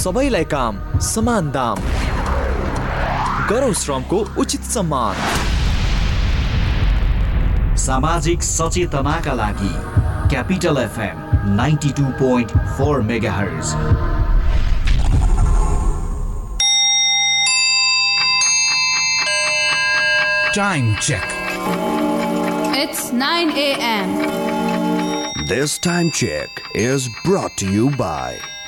सबैलाई काम समान दाम गरौ श्रमको उचित सम्मान सामाजिक सचेतनाका लागि capital FM ninety two point four mega Time check. It's 9 a.m. This time check is brought to you by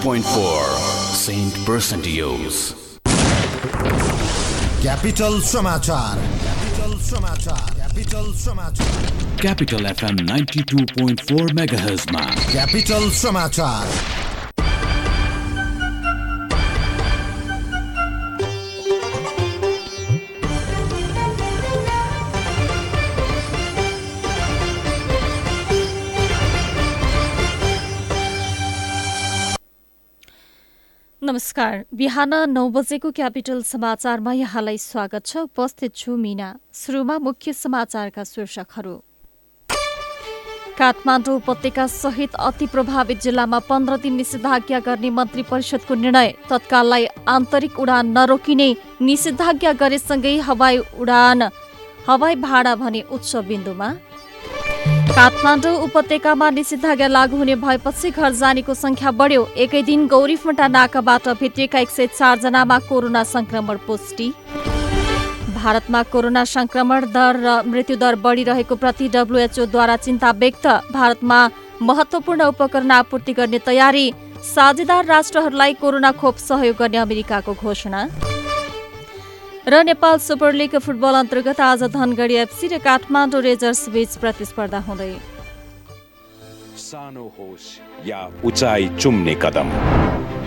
92.4 Saint Percentios Capital समाचार Capital समाचार Capital समाचार Capital FM 92.4 MHz Capital समाचार नमस्कार। बिहान नौ बजेको क्यापिटल समाचारमा यहाँलाई स्वागत छ। उपस्थित छु मिना। सुरुमा मुख्य समाचारका शीर्षकहरू। काठमाडौँ उपत्यका सहित अति प्रभावित जिल्लामा पन्ध्र दिन निषेधाज्ञा गर्ने मन्त्री परिषदको निर्णय। तत्काललाई आन्तरिक उडान नरोकिने निषेधाज्ञा गरेसँगै हवाई उडान हवाई भाडा भने उच्च बिन्दुमा। काठमाडौँ उपत्यकामा निषेधाज्ञा लागू हुने भएपछि घर जानेको संख्या बढ्यो। एकै दिन गौरीफुन्टा नाकाबाट भेटिएका एक सय चारजनामा कोरोना संक्रमण पुष्टि। भारतमा कोरोना संक्रमण दर र मृत्युदर बढिरहेको प्रति डब्लुएचओद्वारा चिन्ता व्यक्त। भारतमा महत्वपूर्ण उपकरण आपूर्ति गर्ने तयारी। साझेदार राष्ट्रहरूलाई कोरोना खोप सहयोग गर्ने अमेरिकाको घोषणा। र नेपाल सुपर लिग फुटबल अन्तर्गत आज धनगढी एफसी र काठमाडौँ रेजर्स बीच प्रतिस्पर्धा हुँदै। सानो होस् या उचाइ चुम्ने कदम।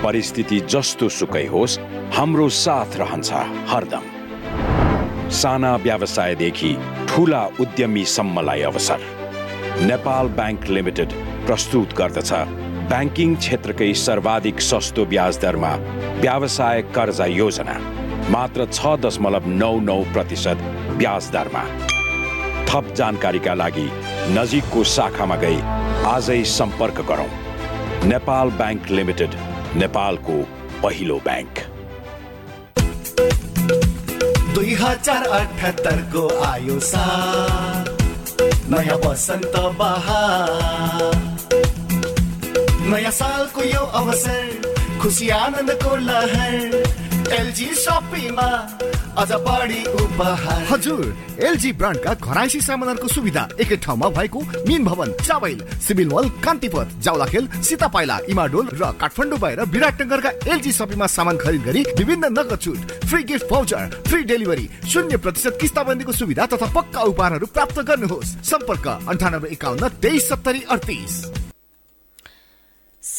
परिस्थिति जस्तो सुकै होस् हाम्रो साथ रहन्छ हरदम। साना व्यवसायदेखि ठुला उद्यमीसम्मलाई अवसर। नेपाल ब्याङ्क लिमिटेड प्रस्तुत गर्दछ ब्याङ्किङ क्षेत्रकै सर्वाधिक सस्तो ब्याज दरमा व्यवसाय कर्जा योजना। मात्र छ दशमलव नौ नौ प्रतिशत ब्याज दरमा। थप जानकारीका लागि नजिकको शाखामा गई आजै सम्पर्क गरौँ। नेपाल ब्याङ्क लिमिटेड नेपालको पहिलो ब्याङ्क। दुई हजार आयो नयाँ वसन्त बहार नयाँ सालको यो अवसर खुसी आनन्दको लहर। एलजी उपहार। हजुर एलजी ब्रान्डका घराइसी सामानहरूको सुविधा एकै ठाउँमा भएको mean Bhawan Chabahil civil mall Kantipath Jawalakhel Sitapaila Imadol र काठमाडौँ बाहिर विराटनगरका एलजी सपीमा सामान खरिद गरी विभिन्न नगद छुट free gift voucher free delivery शून्य प्रतिशत किस्ताबन्दीको सुविधा तथा पक्का उपहारहरू प्राप्त गर्नुहोस्। सम्पर्क अन्ठानब्बे एकाउन्न तेइस सत्तरी अडतिस।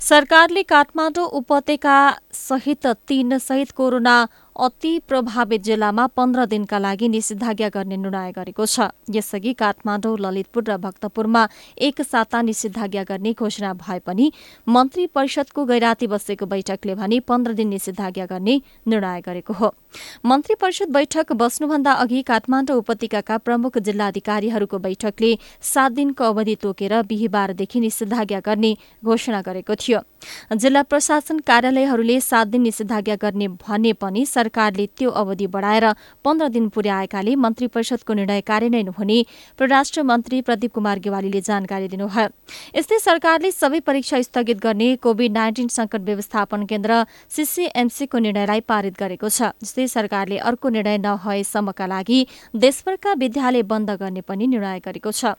सरकारले काठमाडौँ उपत्यका सहित तीन सहित कोरोना अति प्रभावित जिल्लामा पन्ध्र दिनका लागि निषेधाज्ञा गर्ने निर्णय गरेको छ। यसअघि काठमाडौँ ललितपुर र भक्तपुरमा एक साता निषेधाज्ञा गर्ने घोषणा भए पनि मन्त्री परिषदको गैराती बसेको बैठकले भने पन्ध्र दिन निषेधाज्ञा गर्ने निर्णय गरेको हो। मन्त्री परिषद बैठक बस्नुभन्दा अघि काठमाडौँ उपत्यकाका प्रमुख जिल्लाधिकारीहरूको बैठकले सात दिनको अवधि तोकेर बिहिबारदेखि निषेधाज्ञा गर्ने घोषणा गरेको थियो। जिल्ला प्रशासन कार्यालयहरूले सात दिन निषेधाज्ञा गर्ने भने पनि सरकारले त्यो अवधि बढाएर पन्ध्र दिन पुर्याएकाले मन्त्री परिषदको निर्णय कार्यान्वयन हुने परराष्ट्र मन्त्री प्रदीप कुमार गेवालीले जानकारी दिनुभयो। यस्तै सरकारले सबै परीक्षा स्थगित गर्ने कोविड नाइन्टिन संकट व्यवस्थापन केन्द्र सीसीएमसीको निर्णयलाई पारित गरेको छ जस्तै सरकारले अर्को निर्णय नभएसम्मका लागि देशभरका विद्यालय बन्द गर्ने पनि निर्णय गरेको छ।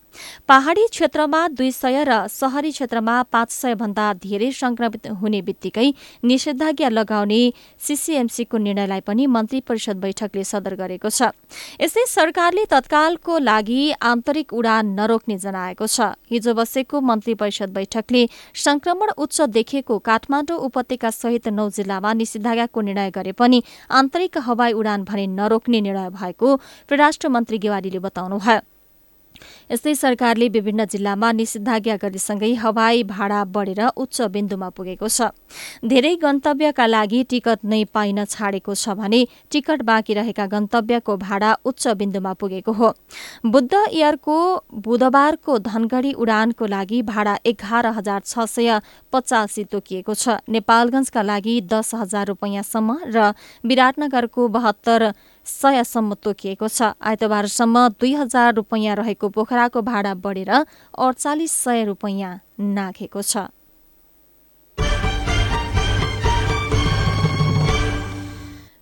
पहाड़ी क्षेत्रमा दुई सय र शहरी क्षेत्रमा पाँच सय भन्दा धेरै संक्रमित हुने बित्तिकै निषेधाज्ञा लगाउने सीसीएमसीको निर्णयलाई पनि मन्त्री परिषद बैठकले सदर गरेको छ। यसै सरकारले तत्कालको लागि आन्तरिक उडान नरोक्ने जनाएको छ। हिजो बसेको मन्त्री परिषद बैठकले संक्रमण उच्च देखिएको काठमाडौँ उपत्यका सहित नौ जिल्लामा निषेधाज्ञाको निर्णय गरे पनि आन्तरिक हवाई उडान भने नरोक्ने निर्णय भएको परराष्ट्र मन्त्री गेवालीले बताउनुभयो। यस्तै सरकारले विभिन्न जिल्लामा निषेधाज्ञा गरेसँगै हवाई भाडा बढेर उच्च बिन्दुमा पुगेको छ। धेरै गन्तव्यका लागि टिकट नै पाइन छाडेको छ भने टिकट बाँकी रहेका गन्तव्यको भाडा उच्च बिन्दुमा पुगेको हो। बुद्ध एयरको बुधबारको धनगढ़ी उडानको लागि भाडा एघार हजार छ सय पचासी तोकिएको छ। नेपालगंजका लागि दस हजार रूपियाँसम्म र विराटनगरको बहत्तर सयसम्म तोकिएको छ। आइतबारसम्म दुई हजार रूपियाँ रहेको पोखराको भाडा बढेर अडचालिस सय रूपियाँ नाघेको छ।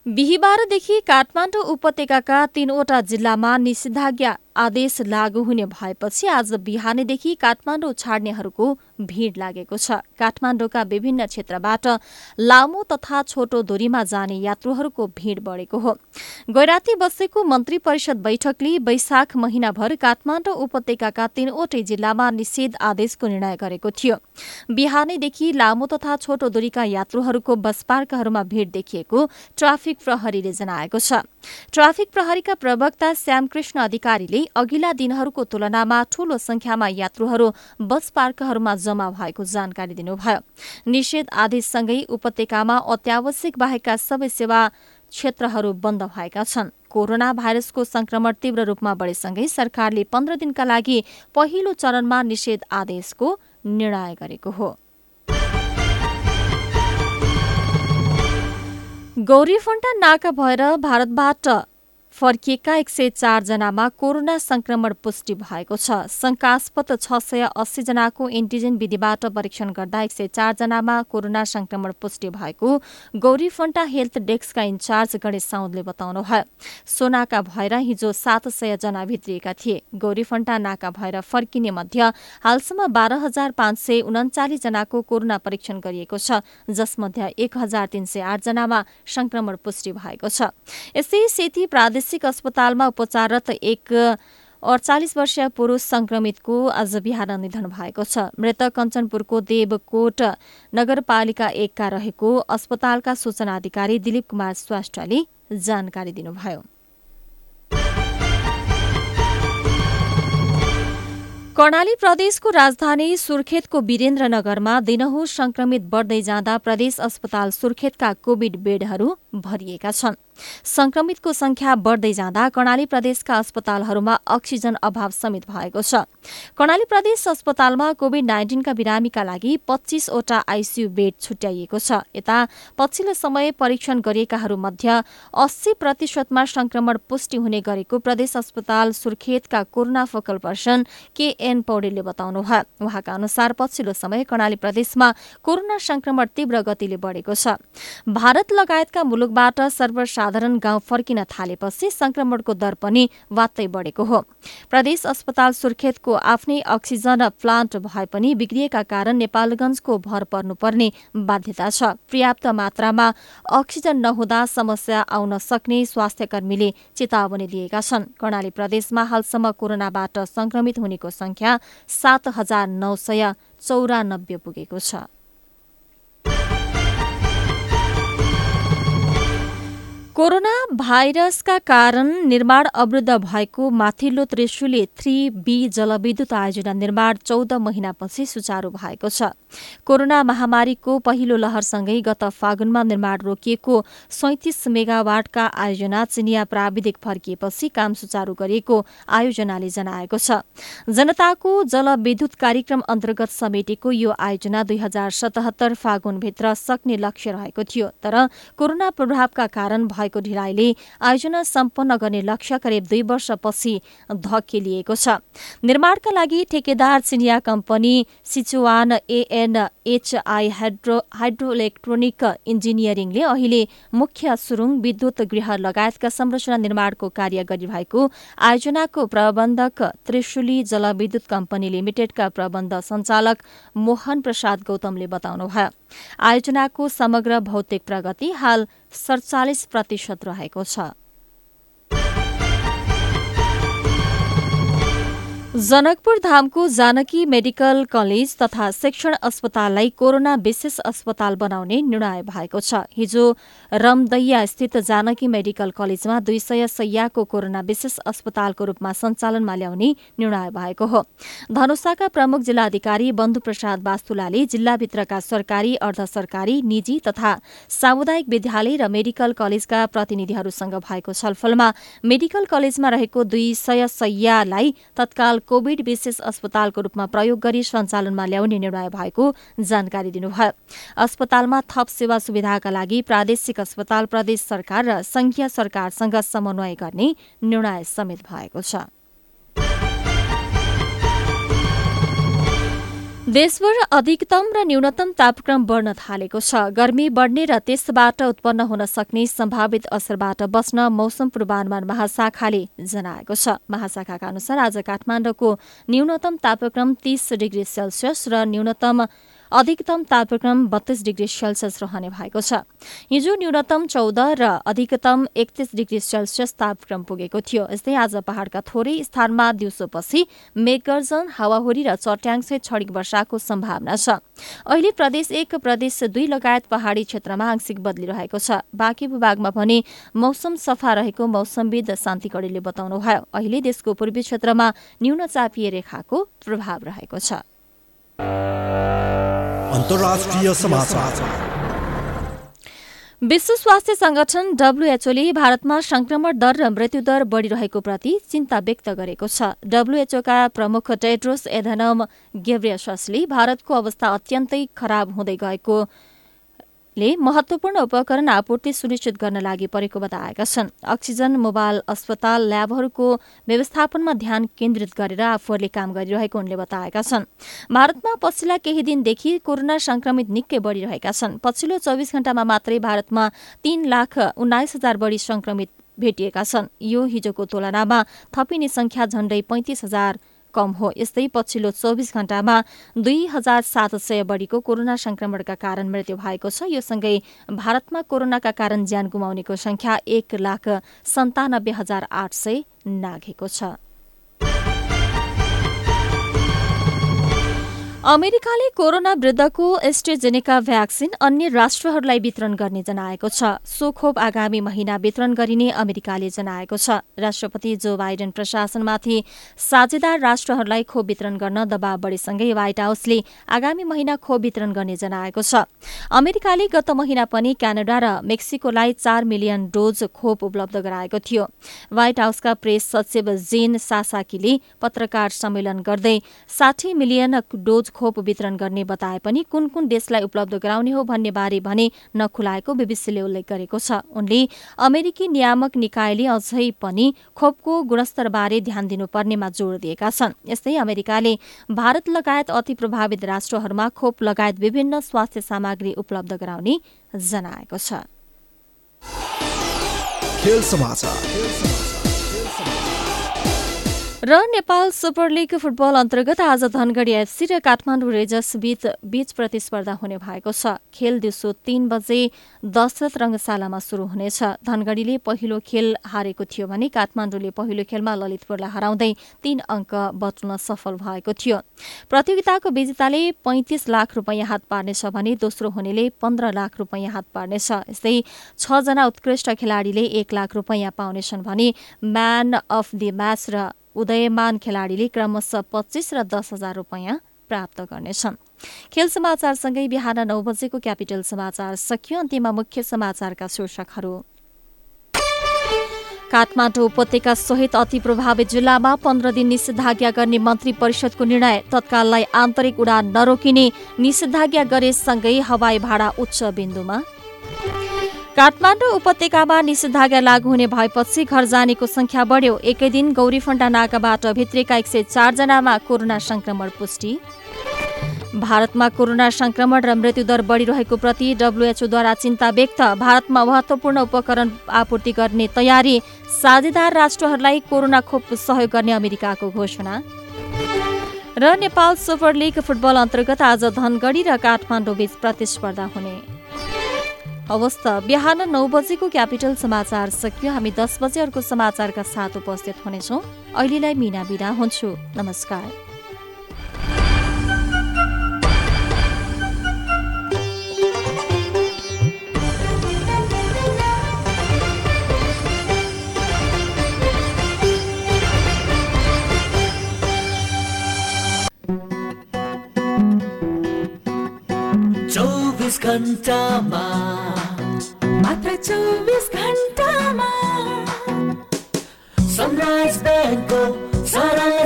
बिहिबारदेखि काठमाडौँ उपत्यकाका तीनवटा जिल्लामा निषेधाज्ञा आदेश लागू हुने भएपछि आज बिहानैदेखि काठमाडौँ छाड्नेहरूको भीड़ लागेको छ। काठमाडौँका विभिन्न क्षेत्रबाट लामो तथा छोटो दूरीमा जाने यात्रुहरूको भीड़ बढेको हो। गैराती बसेको मन्त्री परिषद बैठकले वैशाख महिनाभर काठमाडौँ उपत्यकाका तीनवटै जिल्लामा निषेध आदेशको निर्णय गरेको थियो। बिहानैदेखि लामो तथा छोटो दूरीका यात्रुहरूको बस पार्कहरूमा भीड़ देखिएको ट्राफिक प्रहरीले जनाएको छ। ट्राफिक प्रहरीका प्रवक्ता श्यामकृष्ण अधिकारीले अघिल्ला दिनहरूको तुलनामा ठूलो संख्यामा यात्रुहरू बस पार्कहरूमा जम्मा भएको जानकारी दिनुभयो। निषेध आदेशसँगै उपत्यकामा अत्यावश्यक बाहेकका सबै सेवा क्षेत्रहरू बन्द भएका छन्। कोरोना भाइरसको संक्रमण तीव्र रूपमा बढेसँगै सरकारले पन्ध्र दिनका लागि पहिलो चरणमा निषेध आदेशको निर्णय गरेको हो। गौरीफन्टा नाका भएर भारतबाट फर्किएका एक सय चारजनामा कोरोना संक्रमण पुष्टि भएको छ। शंकास्पद छ सय अस्सी जनाको एन्टिजेन विधिबाट परीक्षण गर्दा एक सय चारजनामा कोरोना संक्रमण पुष्टि भएको गौरीफन्टा हेल्थ डेस्कका इन्चार्ज गणेश साउदले बताउनुभयो। सोनाका भएर हिजो सात सय जना भित्रिएका थिए। गौरीफन्टा नाका भएर फर्किने मध्ये हालसम्म बाह्र हजार पाँच सय उन्चालिस जनाको कोरोना परीक्षण गरिएको छ। जसमध्ये एक हजार तीन सय आठजनामा संक्रमण पुष्टि भएको छ। यसै सेती प्रादेशिक अस्पतालमा उपचाररत एक अडचालिस वर्षीय पुरूष संक्रमितको आज बिहान निधन भएको छ। मृतक कञ्चनपुरको देवकोट नगरपालिका एकका रहेको अस्पतालका सूचना अधिकारी दिलीप कुमार स्वाष्ट्रले जानकारी दिनुभयो। कर्णाली प्रदेशको राजधानी सुर्खेतको वीरेन्द्रनगरमा दिनहुँ संक्रमित बढ्दै जाँदा प्रदेश अस्पताल सुर्खेतका कोविड बेडहरू भरिएका छन्। संक्रमितको संख्या बढ्दै जाँदा कर्णाली प्रदेशका अस्पतालहरूमा अक्सिजन अभाव समेत भएको छ। कर्णाली प्रदेश अस्पतालमा कोविड नाइन्टिनका बिरामीका लागि पच्चीसवटा आइसियू बेड छुट्याइएको छ। यता पछिल्लो समय परीक्षण गरिएकाहरू मध्ये अस्सी प्रतिशतमा संक्रमण पुष्टि हुने गरेको प्रदेश अस्पताल सुर्खेतका corona focal person K N पौडेलले बताउनुभयो उहाँका अनुसार पछिल्लो समय कर्णाली प्रदेशमा कोरोना संक्रमण तीव्र गतिले बढेको छ। भारत लगायतका मुलुकबाट सर्वसाधारण गाउँ फर्किन थालेपछि संक्रमणको दर पनि वात्तै बढेको हो। प्रदेश अस्पताल सुर्खेतको आफ्नै अक्सिजन प्लान्ट भए पनि बिग्रिएका कारण नेपालगंजको भर पर्नुपर्ने बाध्यता छ। पर्याप्त मात्रामा अक्सिजन नहुँदा समस्या आउन सक्ने स्वास्थ्यकर्मीले चेतावनी दिएका छन्। कर्णाली प्रदेशमा हालसम्म कोरोनाबाट संक्रमित हुनेको संख्या सात हजार नौ सय चौरानब्बे पुगेको छ। कोरोना भाइरसका कारण निर्माण अवरुद्ध भएको माथिल्लो त्रिशुली थ्री बी जलविद्युत आयोजना निर्माण चौध महिनापछि सुचारू भएको छ। कोरोना महामारीको पहिलो लहरसँगै गत फागुनमा निर्माण रोकिएको सैतिस मेगावाटका आयोजना चिनिया प्राविधिक फर्किएपछि काम सुचारू गरिएको आयोजनाले जनाएको छ। जनताको जलविद्युत कार्यक्रम अन्तर्गत समेटेको यो आयोजना दुई हजार सतहत्तर फागुनभित्र सक्ने लक्ष्य रहेको थियो तर कोरोना प्रभावका कारण भएको ढिलाइले आयोजना सम्पन्न गर्ने लक्ष्य करिब दुई वर्षपछि धकेलिएको छ। निर्माणका लागि ठेकेदार चिनिया company Sichuan ANHI hydro hydroelectronic इन्जिनियरिङले अहिले मुख्य सुरुङ विद्युत गृह लगायतका संरचना निर्माणको कार्य गरिरहेको आयोजनाको प्रबन्धक त्रिशुली जलविद्युत कम्पनी लिमिटेडका प्रबन्ध सञ्चालक मोहन प्रसाद गौतमले बताउनुभयो। आयोजनाको समग्र भौतिक प्रगति हाल सडचालिस प्रतिशत रहेको छ। जनकपुर धामको जानकी मेडिकल कलेज तथा शिक्षण अस्पताललाई कोरोना विशेष अस्पताल बनाउने निर्णय भएको छ। हिजो रमदैया स्थित जानकी मेडिकल कलेजमा दुई सय सयको कोरोना विशेष अस्पतालको रूपमा सञ्चालनमा ल्याउने निर्णय भएको हो। धनुषाका प्रमुख जिल्लाधिकारी बन्धु प्रसाद वास्तुलाले जिल्लाभित्रका सरकारी अर्ध सरकारी निजी तथा सामुदायिक विद्यालय र मेडिकल कलेजका प्रतिनिधिहरूसँग भएको छलफलमा मेडिकल कलेजमा रहेको दुई सय सयलाई तत्काल कोविड विशेष अस्पतालको रूपमा प्रयोग गरी सञ्चालनमा ल्याउने निर्णय भएको जानकारी दिनुभयो। अस्पतालमा थप सेवा सुविधाका लागि प्रादेशिक अस्पताल प्रदेश सरकार र संघीय सरकारसँग समन्वय गर्ने निर्णय समेत भएको छ। देशभर अधिकतम र न्यूनतम तापक्रम बढ्न थालेको छ। गर्मी बढ्ने र त्यसबाट उत्पन्न हुन सक्ने सम्भावित असरबाट बस्न मौसम पूर्वानुमान महाशाखाले जनाएको छ। महाशाखाका अनुसार आज काठमाडौँको न्यूनतम तापक्रम तीस डिग्री सेल्सियस र न्यूनतम अधिकतम तापक्रम बत्तीस डिग्री सेल्सियस रहने भएको छ। हिजो न्यूनतम चौध र अधिकतम एकतीस डिग्री सेल्सियस तापक्रम पुगेको थियो। यस्तै आज पहाड़का थोरै स्थानमा दिउँसोपछि मेघगर्जन हावाहुरी र चट्याङसहित छडिक वर्षाको सम्भावना छ। अहिले प्रदेश एक प्रदेश दुई लगायत पहाड़ी क्षेत्रमा आंशिक बदली रहेको छ। बाँकी भूभागमा भने मौसम सफा रहेको मौसमविद शान्ति कडेलले बताउनुभयो। अहिले देशको पूर्वी क्षेत्रमा न्यून चापिए रेखाको प्रभाव रहेको छ। अन्तर्राष्ट्रिय समाचार। विश्व स्वास्थ्य संगठन डब्लुएचओले भारतमा संक्रमण दर र मृत्युदर बढ़िरहेको प्रति चिन्ता व्यक्त गरेको छ। डब्लुएचओका प्रमुख टेड्रोस एधनम गेब्रियसले भारतको अवस्था अत्यन्तै खराब हुँदै गएको ले महत्वपूर्ण उपकरण आपूर्ति सुनिश्चित गर्न लागि परेको बताएका छन्। अक्सिजन मोबाइल अस्पताल ल्याबहरूको व्यवस्थापनमा ध्यान केन्द्रित गरेर आफूहरूले काम गरिरहेको उनले बताएका छन्। भारतमा पछिल्ला केही दिनदेखि कोरोना संक्रमित निकै बढ़िरहेका छन्। पछिल्लो चौविस घण्टामा मात्रै भारतमा तीन लाख उन्नाइस हजार बढ़ी संक्रमित भेटिएका छन्। यो हिजोको तुलनामा थपिने संख्या झण्डै पैंतिस हजार कम हो। यस्तै पछिल्लो चौबिस घण्टामा दुई हजार सात सय बढ़ीको कोरोना संक्रमणका कारण मृत्यु भएको छ। यो सँगै भारतमा कोरोनाका कारण ज्यान गुमाउनेको संख्या एक लाख सन्तानब्बे हजार आठ सय नाघेको छ। अमेरिकाले कोरोना विरुद्धको एस्ट्रेजेनेका भ्याक्सिन अन्य राष्ट्रहरूलाई वितरण गर्ने जनाएको छ। सो खोप आगामी महिना वितरण गरिने अमेरिकाले जनाएको छ। राष्ट्रपति जो बाइडेन प्रशासनमाथि साझेदार राष्ट्रहरूलाई खोप वितरण गर्न दबाव बढेसँगै व्हाइट हाउसले आगामी महिना खोप वितरण गर्ने जनाएको छ। अमेरिकाले गत महिना पनि क्यानाडा र मेक्सिकोलाई चार मिलियन डोज खोप उपलब्ध गराएको थियो। व्हाइट हाउसका प्रेस सचिव जेन सासाकीले पत्रकार सम्मेलन गर्दै साठी मिलियन डोज खोप वितरण गर्ने बताए पनि कुन कुन देशलाई उपलब्ध गराउने हो भन्ने बारे भने नखुलाएको बीबीसीले उल्लेख गरेको छ। उनले अमेरिकी नियामक निकायले अझै पनि खोपको गुणस्तरबारे ध्यान दिनुपर्नेमा जोड़ दिएका छन्। यस्तै अमेरिकाले भारत लगायत अति प्रभावित राष्ट्रहरूमा खोप लगायत विभिन्न स्वास्थ्य सामग्री उपलब्ध गराउने जनाएको छ। खेल समाचार। र नेपाल सुपर लिग फुटबल अन्तर्गत आज धनगढी एफसी र काठमाडौँ रेजर्स बीच बीच प्रतिस्पर्धा हुने भएको छ। खेल दिउँसो तीन बजे दशरथ रङ्गशालामा शुरू हुनेछ। धनगढीले पहिलो खेल हारेको थियो भने काठमाडौँले पहिलो खेलमा ललितपुरलाई हराउँदै तीन अङ्क बटुल्न सफल भएको थियो। प्रतियोगिताको विजेताले पैंतिस लाख रुपियाँ हात पार्नेछ भने दोस्रो हुनेले पन्ध्र लाख रुपियाँ हात पार्नेछ। यस्तै छजना उत्कृष्ट खेलाडीले एक लाख रुपियाँ पाउनेछन् भने म्यान अफ दि म्याच र उदयमान खेलाडीले क्रमशः पच्चिस र दस हजार रुपियाँ प्राप्त गर्नेछन्। खेल समाचारसँगै बिहान नौ बजेको क्यापिटल समाचार सकियो। अन्त्यमा मुख्य समाचारका शीर्षकहरू। काठमाडौँ उपत्यका सहित अति प्रभावित जिल्लामा पन्ध्र दिन निषेधाज्ञा गर्ने मन्त्री परिषदको निर्णय तत्काललाई आन्तरिक उडान नरोकिने निषेधाज्ञा गरेसँगै हवाई भाडा उच्च बिन्दुमा। काठमाडौँ उपत्यकामा निषेधाज्ञा लागू हुने भएपछि घर जानेको संख्या बढ्यो। एकै दिन गौरीफण्डा नाकाबाट भित्रेका एक सय चारजनामा कोरोना संक्रमण पुष्टि। भारतमा कोरोना संक्रमण र मृत्युदर बढिरहेको प्रति डब्लुएचओद्वारा चिन्ता व्यक्त। भारतमा महत्वपूर्ण उपकरण आपूर्ति गर्ने तयारी। साझेदार राष्ट्रहरूलाई कोरोना खोप सहयोग गर्ने अमेरिकाको घोषणा। र नेपाल सुपर लिग फुटबल अन्तर्गत आज धनगढी र काठमाडौँ बीच प्रतिस्पर्धा हुने। अवस्था। बिहान नौ बजेको क्यापिटल समाचार सकियो। हामी दस बजे अर्को समाचारका साथ उपस्थित हुनेछौँ। अहिलेलाई मिना बिदा हुन्छु। नमस्कार। चौबिस घन्टामा मात्र चौबिस घन्टामा सनराइज ब्याङ्कको सरल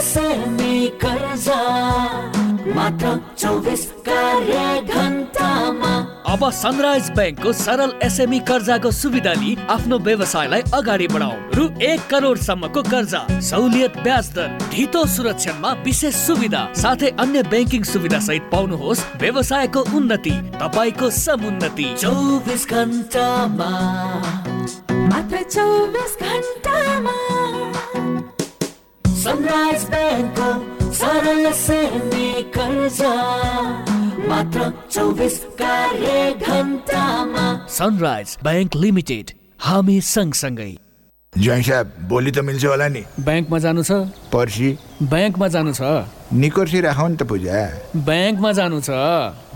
अब सनराइज ब्याङ्कको सरल एसएमई कर्जाको सुविधा लिई आफ्नो व्यवसायलाई अगाडि बढाऊ। रु एक करोडसम्मको कर्जा सहुलियत ब्याज दर ढितो सुरक्षामा विशेष सुविधा साथै अन्य ब्याङ्किङ सुविधा सहित पाउनुहोस् व्यवसायको उन्नति तपाईँको समुन्नति। चौबिस घन्टामा। मात्र चौबिस घन्टामा। सनराइज ब्याङ्कको सरल सेमी कर्जा मात्र चौबिस कार्य घन्टामा सनराइज ब्याङ्क लिमिटेड हामी सँगसँगै। जय साहब भोलि त मिल्छ होला नि। ब्याङ्कमा जानु छ? पर्सि। ब्याङ्कमा जानु छ? निकोर्सी राखौ नि त पूजा। ब्याङ्कमा जानु छ?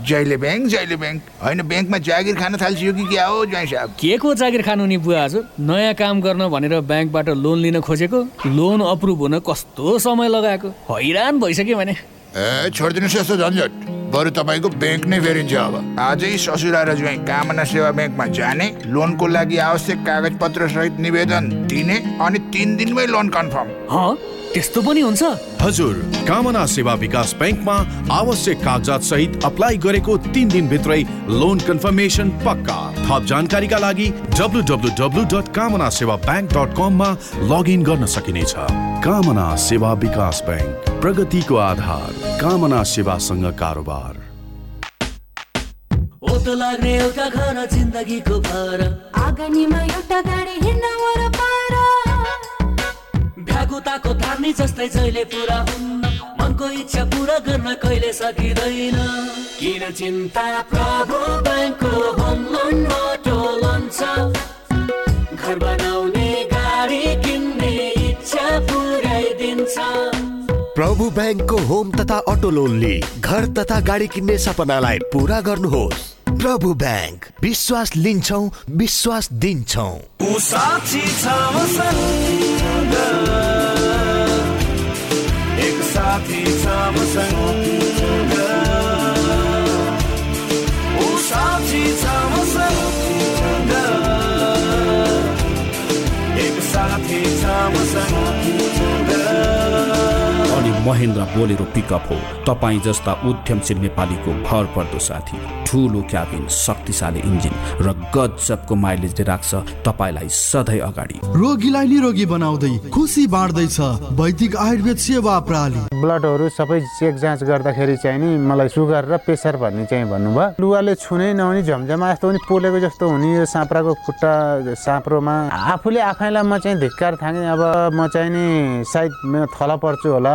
जहिले ब्याङ्क जहिले ब्याङ्क। होइन ब्याङ्कमा जागिर खान थाल्छियो कि क्या हो जय साहब? के को जागिर खानु नि बुवा आज? नयाँ काम गर्न भनेर ब्याङ्कबाट लोन लिन खोजेको? लोन अप्रुभ हुन कस्तो समय लगाएको? हैरान भइसक्यो भने। ए छोडिदिनुहोस् यस्तो झन्झट। बरु तपाईँको ब्याङ्क नै फेरिन्छ अब आजै ससुरा र ज्वाइँ कामना सेवा ब्याङ्कमा जाने लोनको लागि आवश्यक कागज पत्र सहित निवेदन दिने अनि तिन दिनमै लोन कन्फर्म त्यस्तो पनि हुन्छ? हजुर कामना सेवा विकास ब्याङ्कमा आवश्यक कागजात सहित अप्लाई गरेको तिन दिनभित्रै लोन कन्फर्मेसन पक्का। थप जानकारीका लागि डब्लु डब्लु डब्लु डट कामना सेवा ब्याङ्क डट कममा लगइन गर्न सकिनेछ। कामना सेवा विकास ब्याङ्क प्रगतिको आधार कामना सेवासँग कारोबार। ओतो लाग्ने एउटा घर जिन्दगीको भर। आँगनीमा एउटा गाडी हिँड्न वरपर भ्यागुताको धार्नी जस्तै जहिले पुरा हुन्न मनको इच्छा पुरा गर्न कहिले सकिँदैन। किन चिन्ता प्रभु ब्याङ्कको होम लोन अटो लोन छ घर बनाउने गाडी किन्ने इच्छा पुऱ्याइदिन्छ। प्रभु ब्याङ्कको होम तथा अटो लोनले घर तथा गाडी किन्ने सपनालाई पुरा गर्नुहोस्। प्रभु ब्याङ्क विश्वास लिन्छौँ विश्वास दिन्छौँ। एक साथी छ मसँग महेन्द्र बोलेरो पिकअप हो। तपाईँ जस्ता उद्यमशील नेपालीको भर पर्दो साथी ठुलो क्याबिन शक्तिशाली इन्जिन र गजबको माइलेजले राख्छ तपाईँलाई सधैँ अगाडि। रोगीलाई निरोगी बनाउँदै खुसी बाँड्दैछ वैदिक आयुर्वेद सेवा प्रणाली ब्लडहरू सबै चेक जाँच गर्दाखेरि चाहिँ नि मलाई सुगर र प्रेसर भन्ने चाहिँ भन्नुभयो। लुगाले छुनै नहुने झमझमा जस्तो पनि पोलेको जस्तो हुने यो साँप्राको खुट्टा साँप्रोमा। आफूले आफैलाई म चाहिँ धिक्कार थाँगेँ। अब म चाहिँ नि सायद थला पर्छु होला।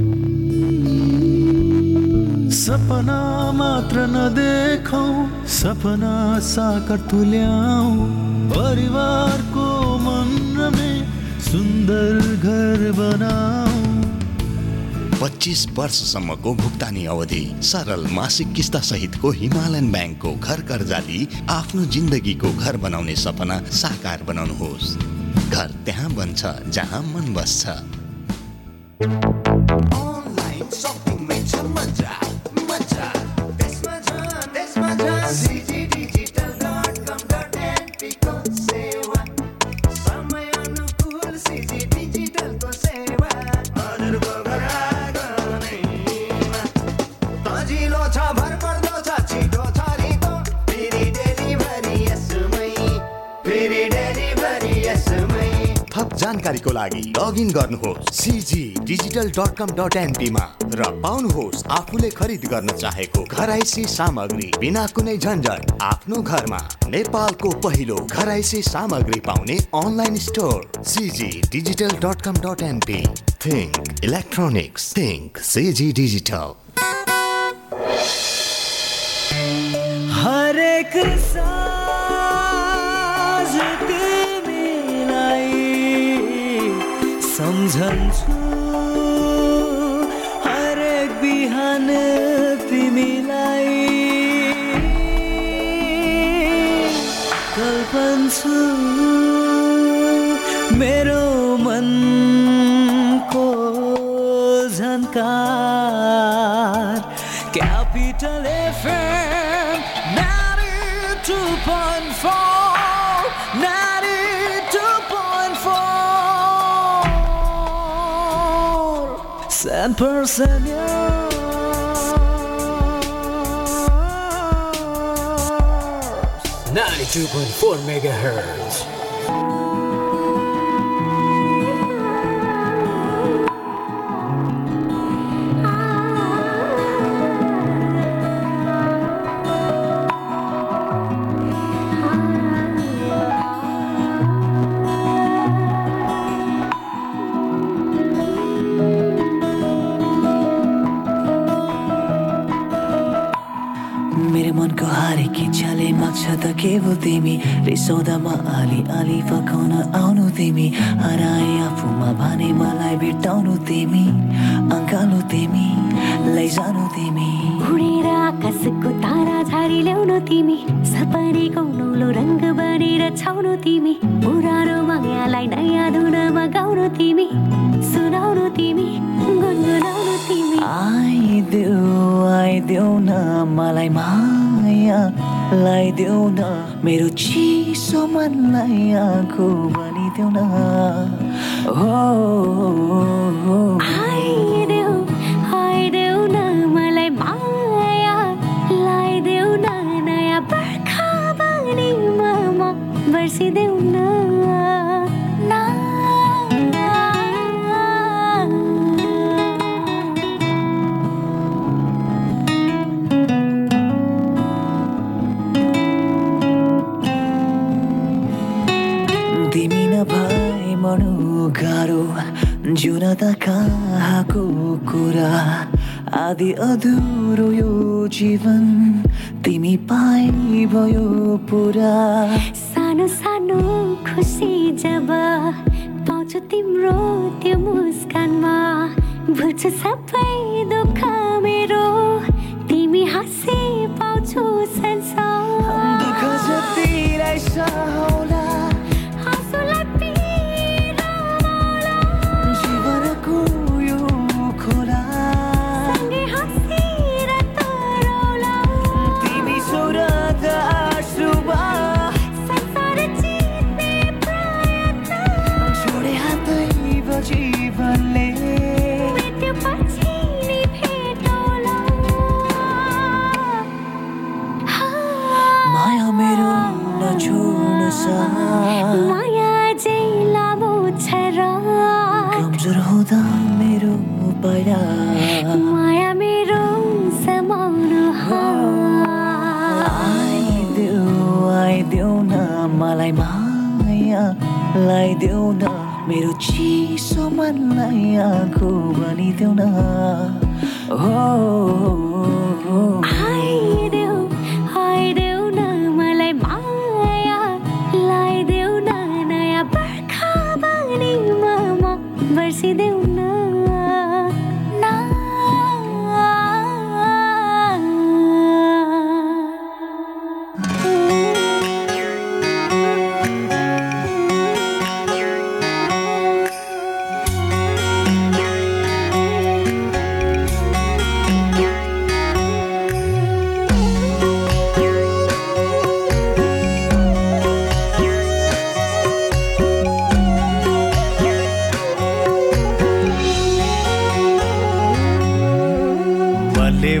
सपना मात्र नदेखौ सपना साकार तुल्याऊ। परिवारको मन सुन्दर घर बनाऊ। पच्चिस वर्षसम्मको भुक्तानी अवधि सरल मासिक किस्ता सहितको हिमालयन ब्याङ्कको घर कर्जाली आफ्नो जिन्दगीको घर बनाउने सपना साकार बनाउनुहोस्। घर त्यहाँ बन्छ जहाँ मन बस्छ। जानकारीको लागि लगइन गर्नुहोस् CG digital dot com dot एनपीमा र पाउनुहोस् आफूले खरिद गर्न चाहेको घराइसी सामग्री बिना कुनै झन्झट आफ्नो घरमा। नेपालको पहिलो घराइसी सामग्री पाउने online store CG digital dot com dot NP think electronics think CG digital हरेक साँझ सम्झन्छु हरेक बिहान तिमीलाई। कल्पन्छु मेरो मनको Jhankar. Capital FM 92.4 92.4 San Ninety-two point four megahertz. त केवल तिमी रिसाउँदामा आली आली फकाउन आउनु तिमी हराए आफूमा भने मलाई भेटाउनु तिमी अङ्कालो तिमी लैजानु तिमी उडेर आकाशको तारा झारी ल्याउनु तिमी सपनेको नौलो रङ्ग बनेर छाउनु तिमी पुरानो मायालाई नयाँ धुनमा गाउनु तिमी सुनाउनु तिमी गुनगुनाउनु तिमी आइदेऊ आइदेऊ न मलाई माया लाइदेऊ न मेरो चिसो मनलाई आँखो बनिदेऊ न। हो, गाह्रो जिउन त कहाँको कुरा आदि अधुरो यो जीवन तिमी पाइ भयो पुरा सानो सानो खुसी जब पाउँछु तिम्रो त्यो मुस्कानमा भुल्छु सबै लाइदेऊ न। मेरो चिसो मनलाई आँखो भनिदेऊ न। हो।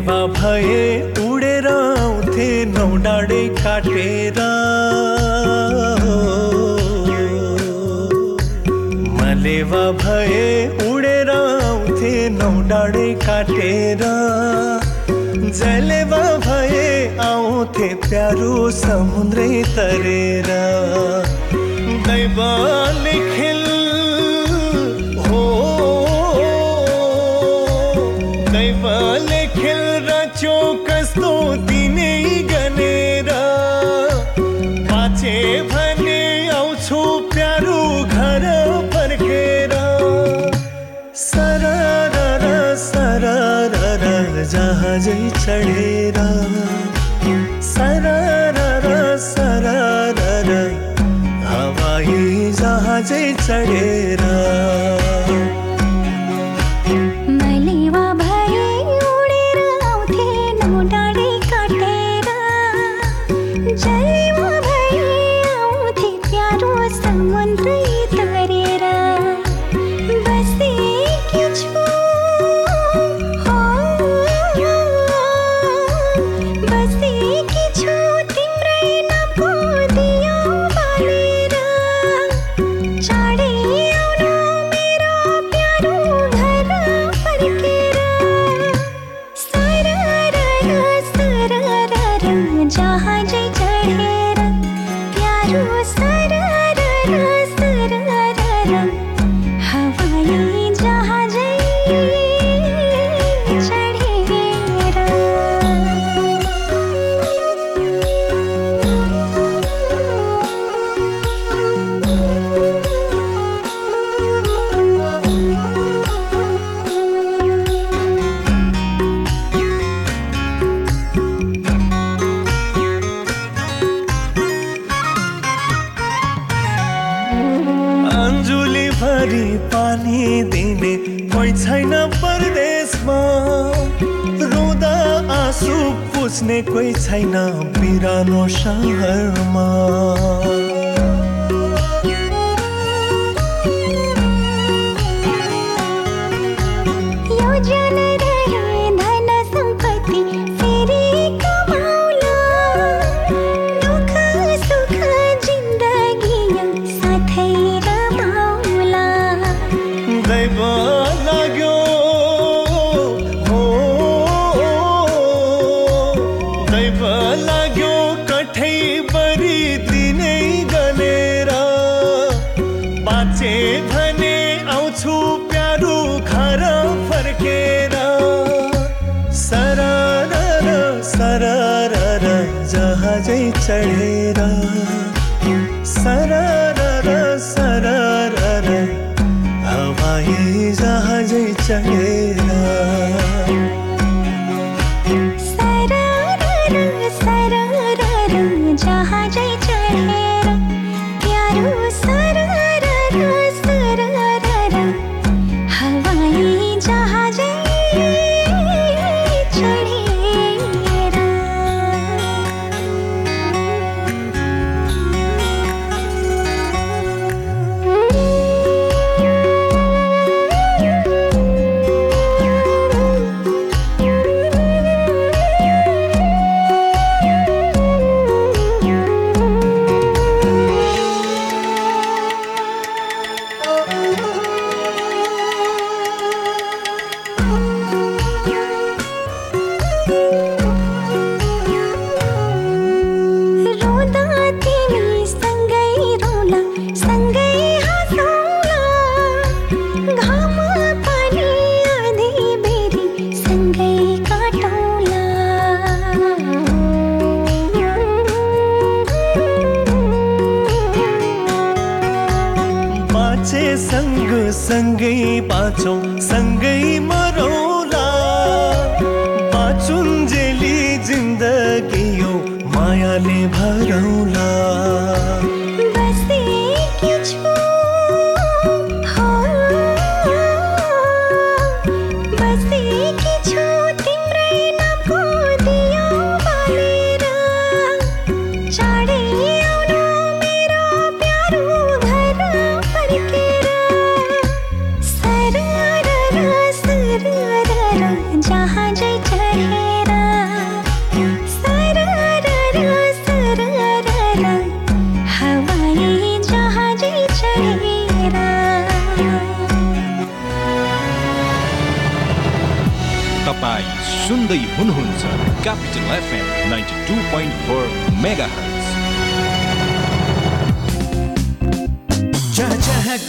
फेवा भए उडेर आउँथे नौ डाँडे काटेर। मलेवा भए उडेर आउँथे नौ डाँडे काटेर। जलेवा भए आउँथे प्यारो समुद्रै तरेर। दैवाले खेल चेरा शर शर हवाजे च चे सुन्दै हुनुहुन्छ capital FM ninety two point four mega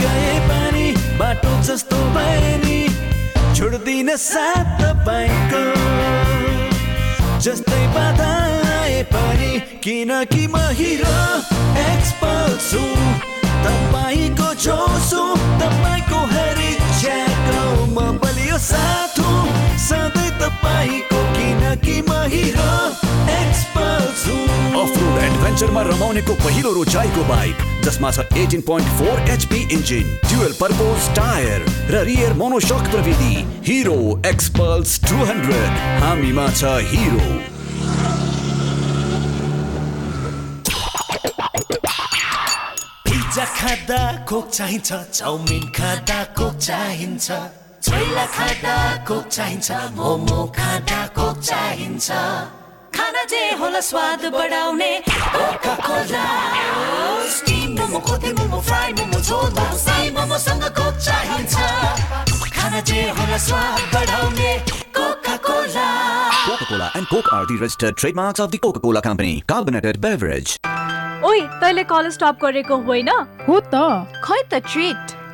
गए पनि बाटो जस्तो भए नि छोड्दिन साथ तपाईँको। जस्तै बाधा आए पनि किनकि म हिरो एक्सपर्ट छु। तपाईँको जो छु तपाईँको हरेक च्याको म बलियो साथ हुँ सधैँ तपाईँको किनकि म हिरो एक्सपर्ट छु। अफ रोड एडभेन्चरमा रमाउनेको पहिलो रोचाइको बाइक जसमा छ eighteen point four HP engine dual purpose tyre र रियर मोनोसक प्रविधि हिरो एक्सपल्स टु हन्ड्रेड हामीमा छ हिरो पिज्जा खाँदा कोक चाहिन्छ चाउमिन खाँदा कोक चाहिन्छ। छोइला खाँदा कोक चाहिन्छ मोमो खाँदा कोक चाहिन्छ। खाना जे होला स्वाद बढाउने कोका कोला स्टिम मोमो खोते मोमो फ्राई मोमो झोल मोमो साई मोमोसँग कोक चाहिन्छ। खाना जे होला स्वाद बढाउने coca cola. Coca-Cola and Coke are the registered trademarks of the Coca-Cola Company. Carbonated beverage. ओइ तैँले कलेज टप गरेको होइन? हो त। खै त ट्रिट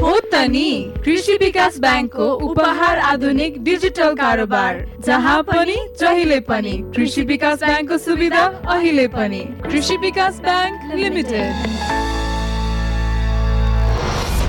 हो त कृषि विकास ब्याङ्कको उपहार आधुनिक डिजिटल कारोबार जहाँ पनि जहिले पनि कृषि विकास ब्याङ्कको सुविधा अहिले पनि Krishi Bikas bank limited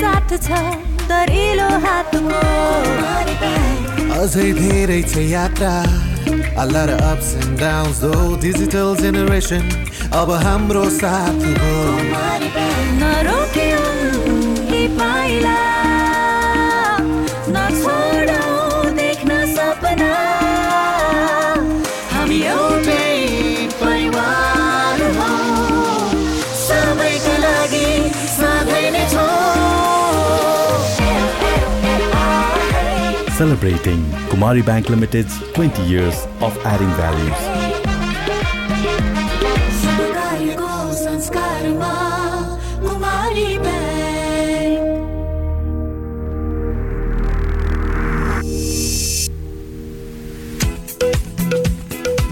साथ छ दरिलो हातको अझै धेरै छ यात्रा A lot of ups and downs though Digital generation अब हाम्रो साथ हो नरोक्यौ यी पाइला Celebrating Kumari Bank Limited's 20 years of adding values.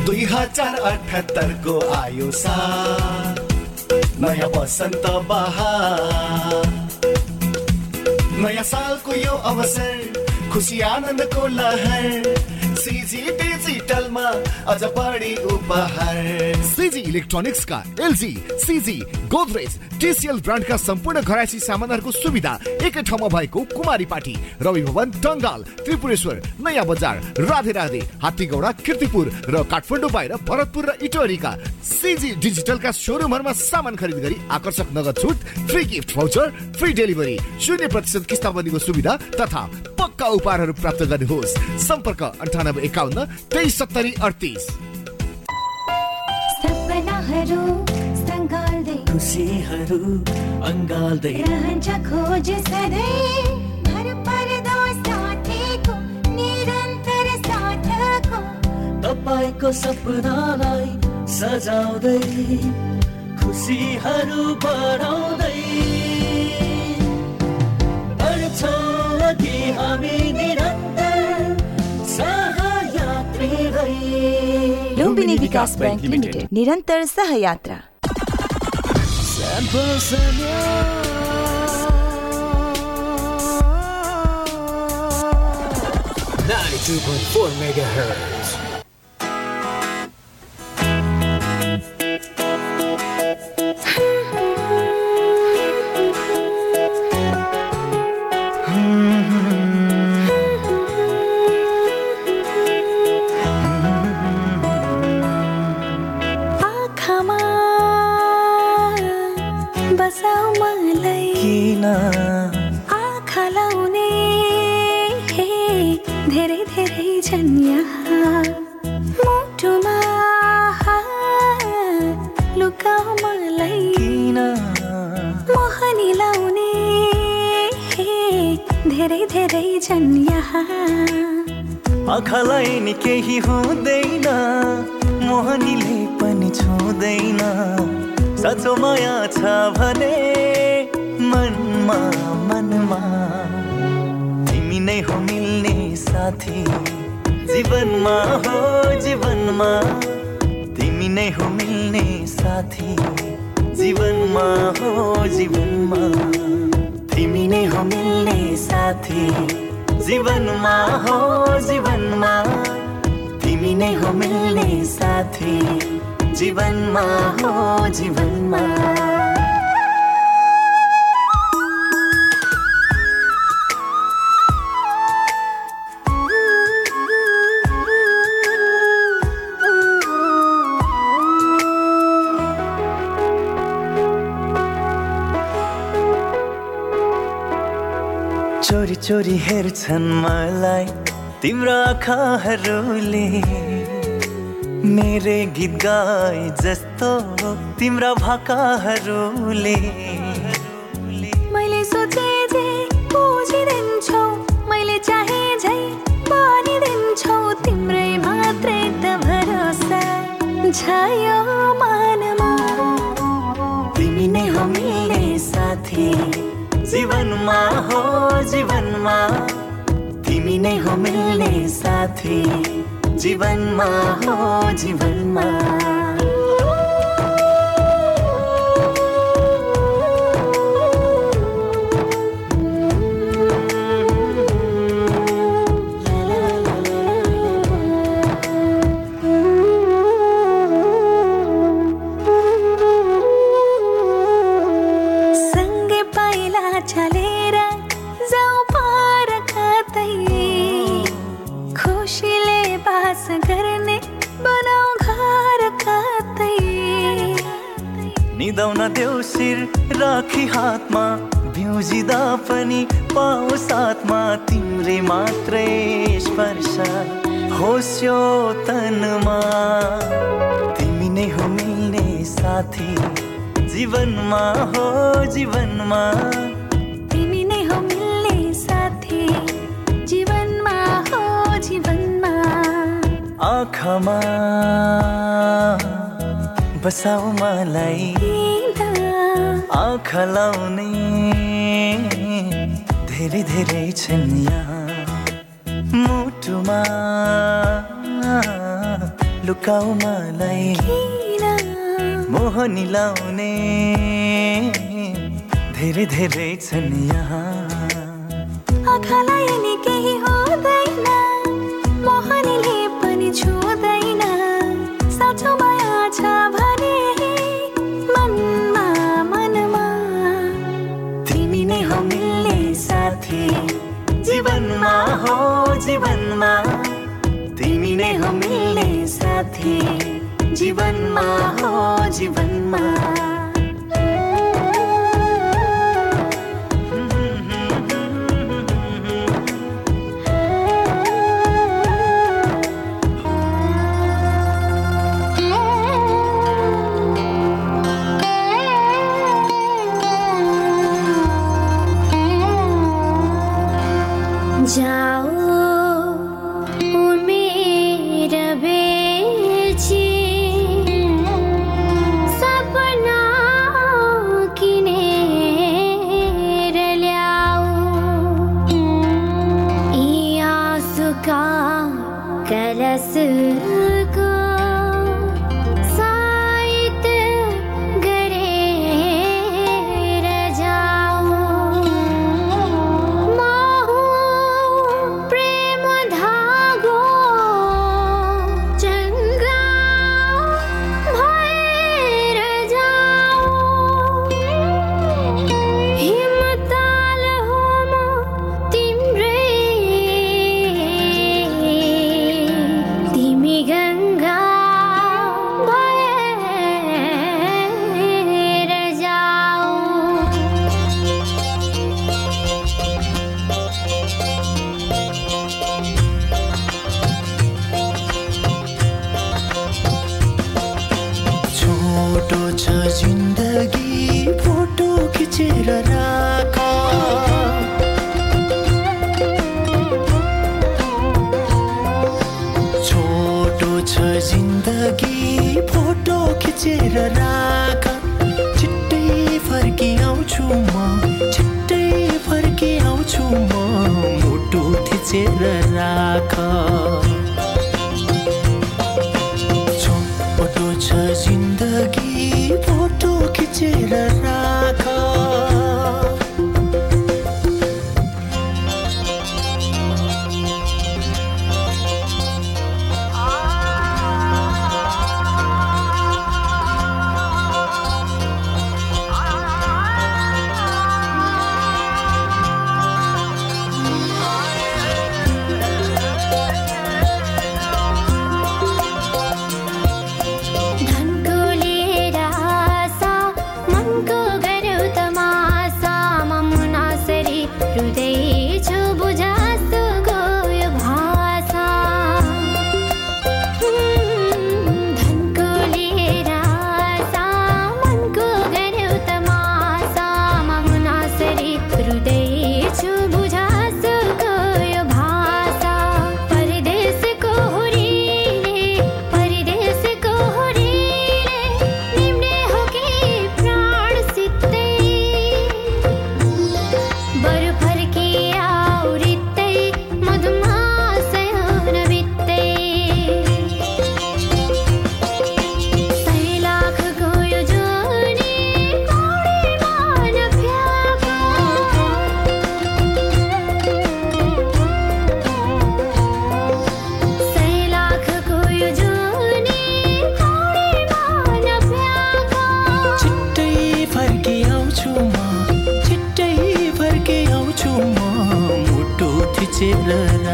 दुई हजार अठहत्तरको आयो साल नयाँ बसन्त बहार नयाँ सालको यो अवसर खुसी आनन्दको लहर अझ बढी उपहार। सिजी इलेक्ट्रोनिक्सका एलजी सिजी गोदरेज टिसिएल ब्रान्डका सम्पूर्ण घरायसी सामानहरूको सुविधा एकै ठाउँमा भएको कुमारी पार्टी रवि भवन टङ्गाल त्रिपुरेश्वर नयाँ बजार राधे राधे हात्तीगौडा किर्तिपुर र काठमाडौँ बाहिर भरतपुर र इटोरीका सिजी डिजिटलका सोरुमहरूमा सामान खरिद गरी आकर्षक नगद छुट free gift voucher free delivery शून्य प्रतिशत किस्ताबन्दीको सुविधा तथा पक्का उपहारहरू प्राप्त गर्नुहोस् सम्पर्क अन्ठानब्बे एकाउन्न तेइस सत्तरी अडतिस। सपनाहरू सङ्गाल्दै खुसीहरू अङ्गाल्दै रहन्छ खोज सधैँ। भर पर्दो साथीको निरन्तर साथको। तपाईँको सपनालाई सजाउँदै खुसीहरू बढाउँदै। बढ्छौँ अघि हामी निरन्तर सहयात्री भई लुम्बिनी विकास बैंक लिमिटेड निरन्तर सहयात्रा। Ninety-two point four megahertz. साँचो माया छ भने मनमा मनमा। तिमी नै हो मिल्ने साथी। जीवनमा हो जीवनमा। तिमी नै हो मिल्ने साथी। जीवनमा हो जीवनमा। तिमी नै हो मिल्ने साथी। जीवनमा हो जीवनमा। तिमी नै हो मिल्ने साथी। जीवनमा हो जीवनमा। चोरी चोरी हेर्छन् मलाई तिम्रो आँखाहरूले। मेरे गीत गाए जस्तो तिम्रा भाकाहरूले। मैले सोचे जे बुझिदिन्छौ मैले चाहे झै बनिदिन्छौ तिम्रै मात्रै त भरोसा छायो मानमा। तिमी नै हो मिल्ने साथी जीवनमा हो जीवनमा। तिमी नै हो मिल्ने साथी। जीवनमा हो जीवनमा। शिर राखी हातमा भ्युजिँदा पनि पाओ साथमा। तिम्रे मात्रै स्पर्श होस् यो तनमा। तिमी नै हो मिल्ने साथी जीवनमा हो जीवनमा। तिमी नै हो साथी जीवनमा हो जीवनमा। आँखामा बसाऊ मलाई। खलाउने धेरै धेरै छन् यहाँ मुटुमा लुकाउ मलाई। मोहनी लाउने धेरै धेरै छन् यहाँ जीवन मा हो जीवन मा।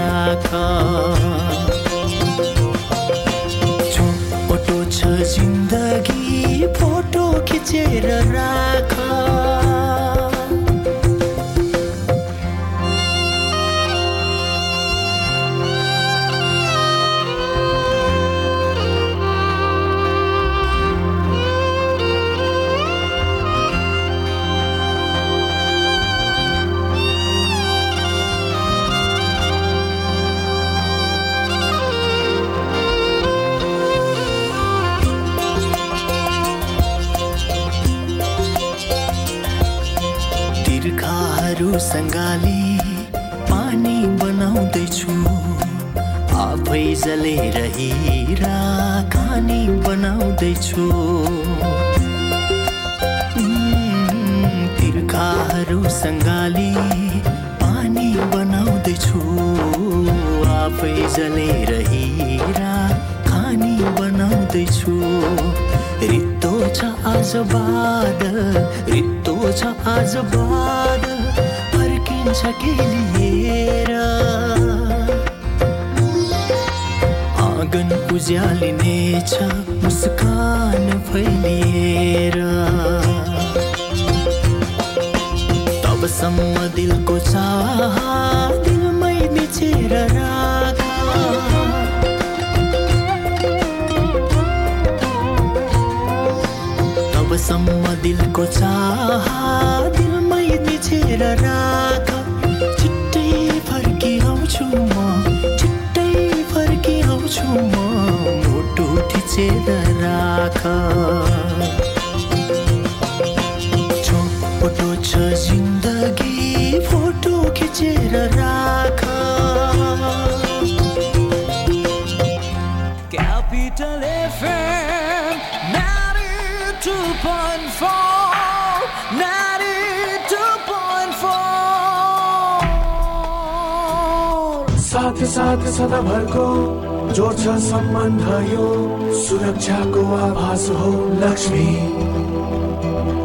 राख। छ जिन्दगी फोटो खिचेर राख। सङ्गाली पानी बनाउँदैछु। आफै जलेर हिरा खानी बनाउँदैछु। तिर्खाहरू सङ्गाली पानी बनाउँदैछु। आफै जलेर हिरा खानी बनाउँदैछु। रित्तो छ आज बादल रित्तो छ आज बादल। के लिएर। आँगन उज्यालिनेछ मुस्कान फैलिएर। तबसम्म दिलको चाह दिलमै मिचेर राख तबसम्म दिलको चाह दिलमै मिचेर राख फर्किआउँछु म छिट्टै फर्किआउँछु म मोटो थिचेर राख। साथ सदाभरको जोड्छ सम्बन्ध यो सुरक्षाको आभास हो लक्ष्मी।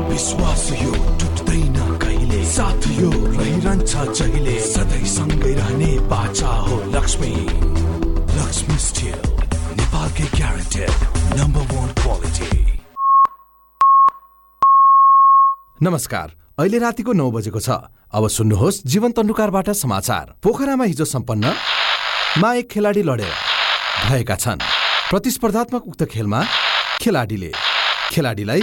विश्वास यो टुट्दैन कहिले? साथ यो रहिरहन्छ जहिले? सधैँ सँगै रहने बाचा हो लक्ष्मी। लक्ष्मी स्टिल नेपालकै ग्यारेन्टेड नम्बर वान क्वालिटी नमस्कार अहिले रातिको नौ बजेको छ। अब सुन्नुहोस् जीवन तन्डुकारबाट समाचार। पोखरामा हिजो सम्पन्न मा एक खेलाडी लडेर भएका छन्। प्रतिस्पर्धात्मक उक्त खेलमा खेलाडीले खेलाडीलाई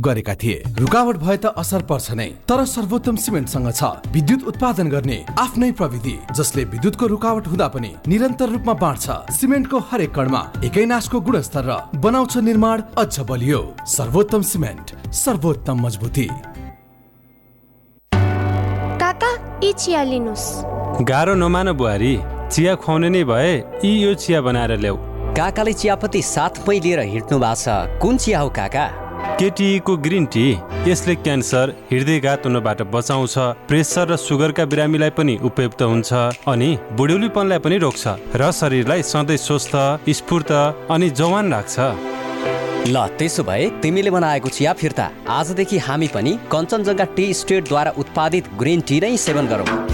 गरेका थिए। रुकावट भए त असर पर्छ नै तर सर्वोत्तम सिमेन्टसँग छ। विद्युत उत्पादन गर्ने आफ्नै प्रविधि जसले विद्युतको रुकावट हुँदा पनि निरन्तर रूपमा बाँड्छ। सिमेन्टको हरेक कणमा एकै नासको गुणस्तर र बनाउँछ निर्माण अझ बलियो। सर्वोत्तम सिमेन्ट सर्वोत्तम मजबुती। काका यी चिया लिनुहोस्। गाह्रो नमान बुहारी चिया खुवाउने नै भए यी यो चिया बनाएर ल्याऊ। काकाले चियापत्ती साथमै लिएर हिँड्नु भएको छ। कुन चिया हो काका? केटिईको ग्रिन टी यसले क्यान्सर हृदयघात हुनबाट बचाउँछ प्रेसर र सुगरका बिरामीलाई पनि उपयुक्त हुन्छ अनि बुढ्यौलीपनलाई पनि रोक्छ र शरीरलाई सधैँ स्वस्थ स्फूर्त अनि जवान राख्छ। ल त्यसो भए तिमीले बनाएको चिया फिर्ता। आजदेखि हामी पनि कञ्चनजङ्घा टी स्टेटद्वारा उत्पादित ग्रिन टी नै सेवन गरौँ।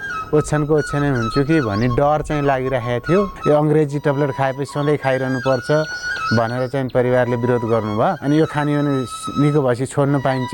ओछ्यानको ओछ्यानै हुन्छु कि भन्ने डर चाहिँ लागिरहेको थियो। यो अङ्ग्रेजी ट्याब्लेट खाएपछि सधैँ खाइरहनु पर्छ भनेर चाहिँ परिवारले विरोध गर्नुभयो। अनि यो खाने भने निको भएपछि छोड्नु पाइन्छ।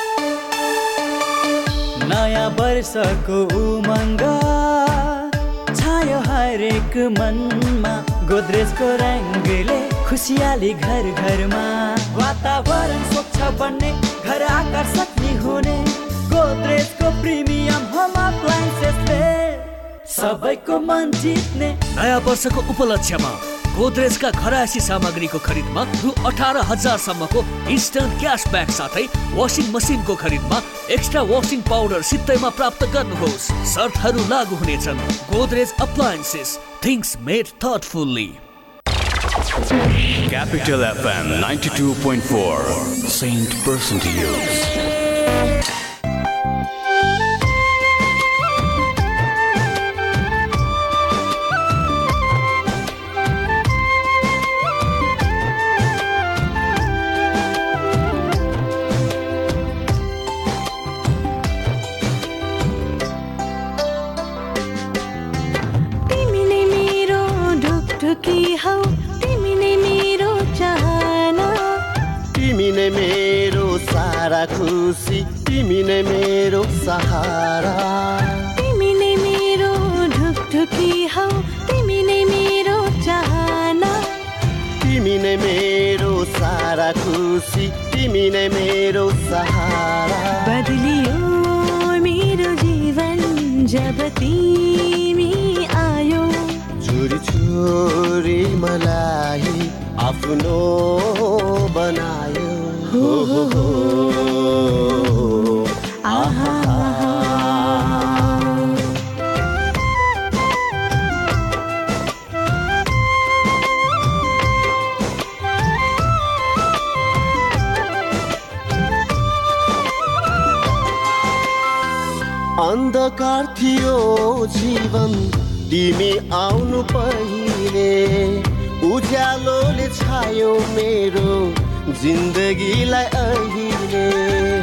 नयाँ वर्षको उमङ्ग। छायो हरेक मनमा गोद्रेजको रङ्गले खुसियाली घर घरमा। वातावरण स्वच्छ बन्ने घर आकर्षक हुने। गोद्रेजको प्रिमियम होम सबैको मन जित्ने। नयाँ वर्षको उपलक्ष्यमा गोदरेजका घरायसी सामग्रीको खरिदमा रु अठार हजारसम्मको इन्स्टन्ट क्यासब्याक साथै वासिङ मसिनको खरिदमा एक्स्ट्रा वासिङ पाउडर सित्तैमा प्राप्त गर्नुहोस् शर्तहरू लागू हुनेछन् Godrej appliances things made thoughtfully Capital FM 92.4. Saint person to use. ढुकढुकी हौ? तिमी नै मेरो चाहना। तिमी नै मेरो सारा खुसी। तिमी नै मेरो सहारा। तिमी नै मेरो ढुकढुकी हौ। तिमी नै मेरो चाहना। तिमी नै मेरो सारा खुसी। तिमी नै मेरो सहारा। बदलियो मेरो जीवन जब तिमी छोरी छोरी मलाई आफ्नो बनायो। हो हो हो। आहा। अन्धकार थियो जीवन। तिमी आउनु पहिले उज्यालोले छायो मेरो जिन्दगीलाई अहिले।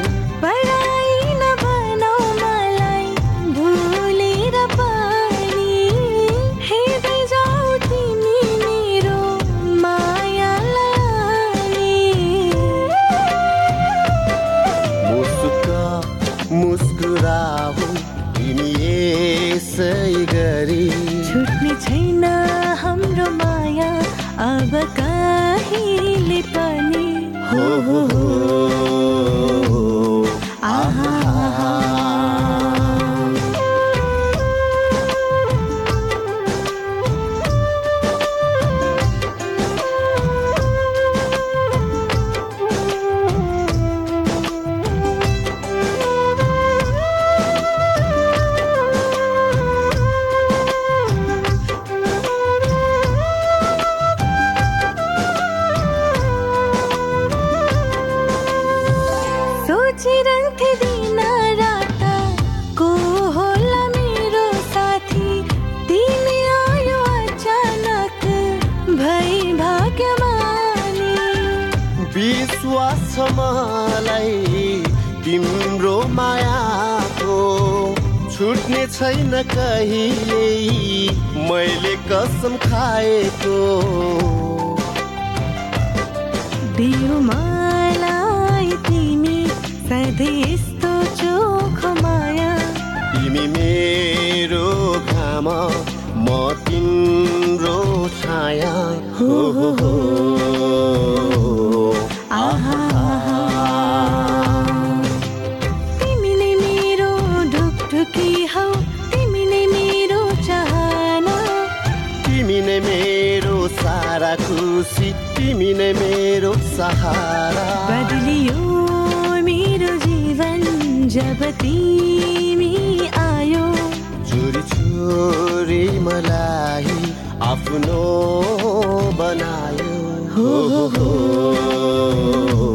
छैन कहिले मैले कसम खाएको। दियो मलाई तिमी सधैँ यस्तो चोखो माया। तिमी मेरो घाम म तिम्रो छाया। हो हो हो। आफ्नो बनायो हो, हो, हो।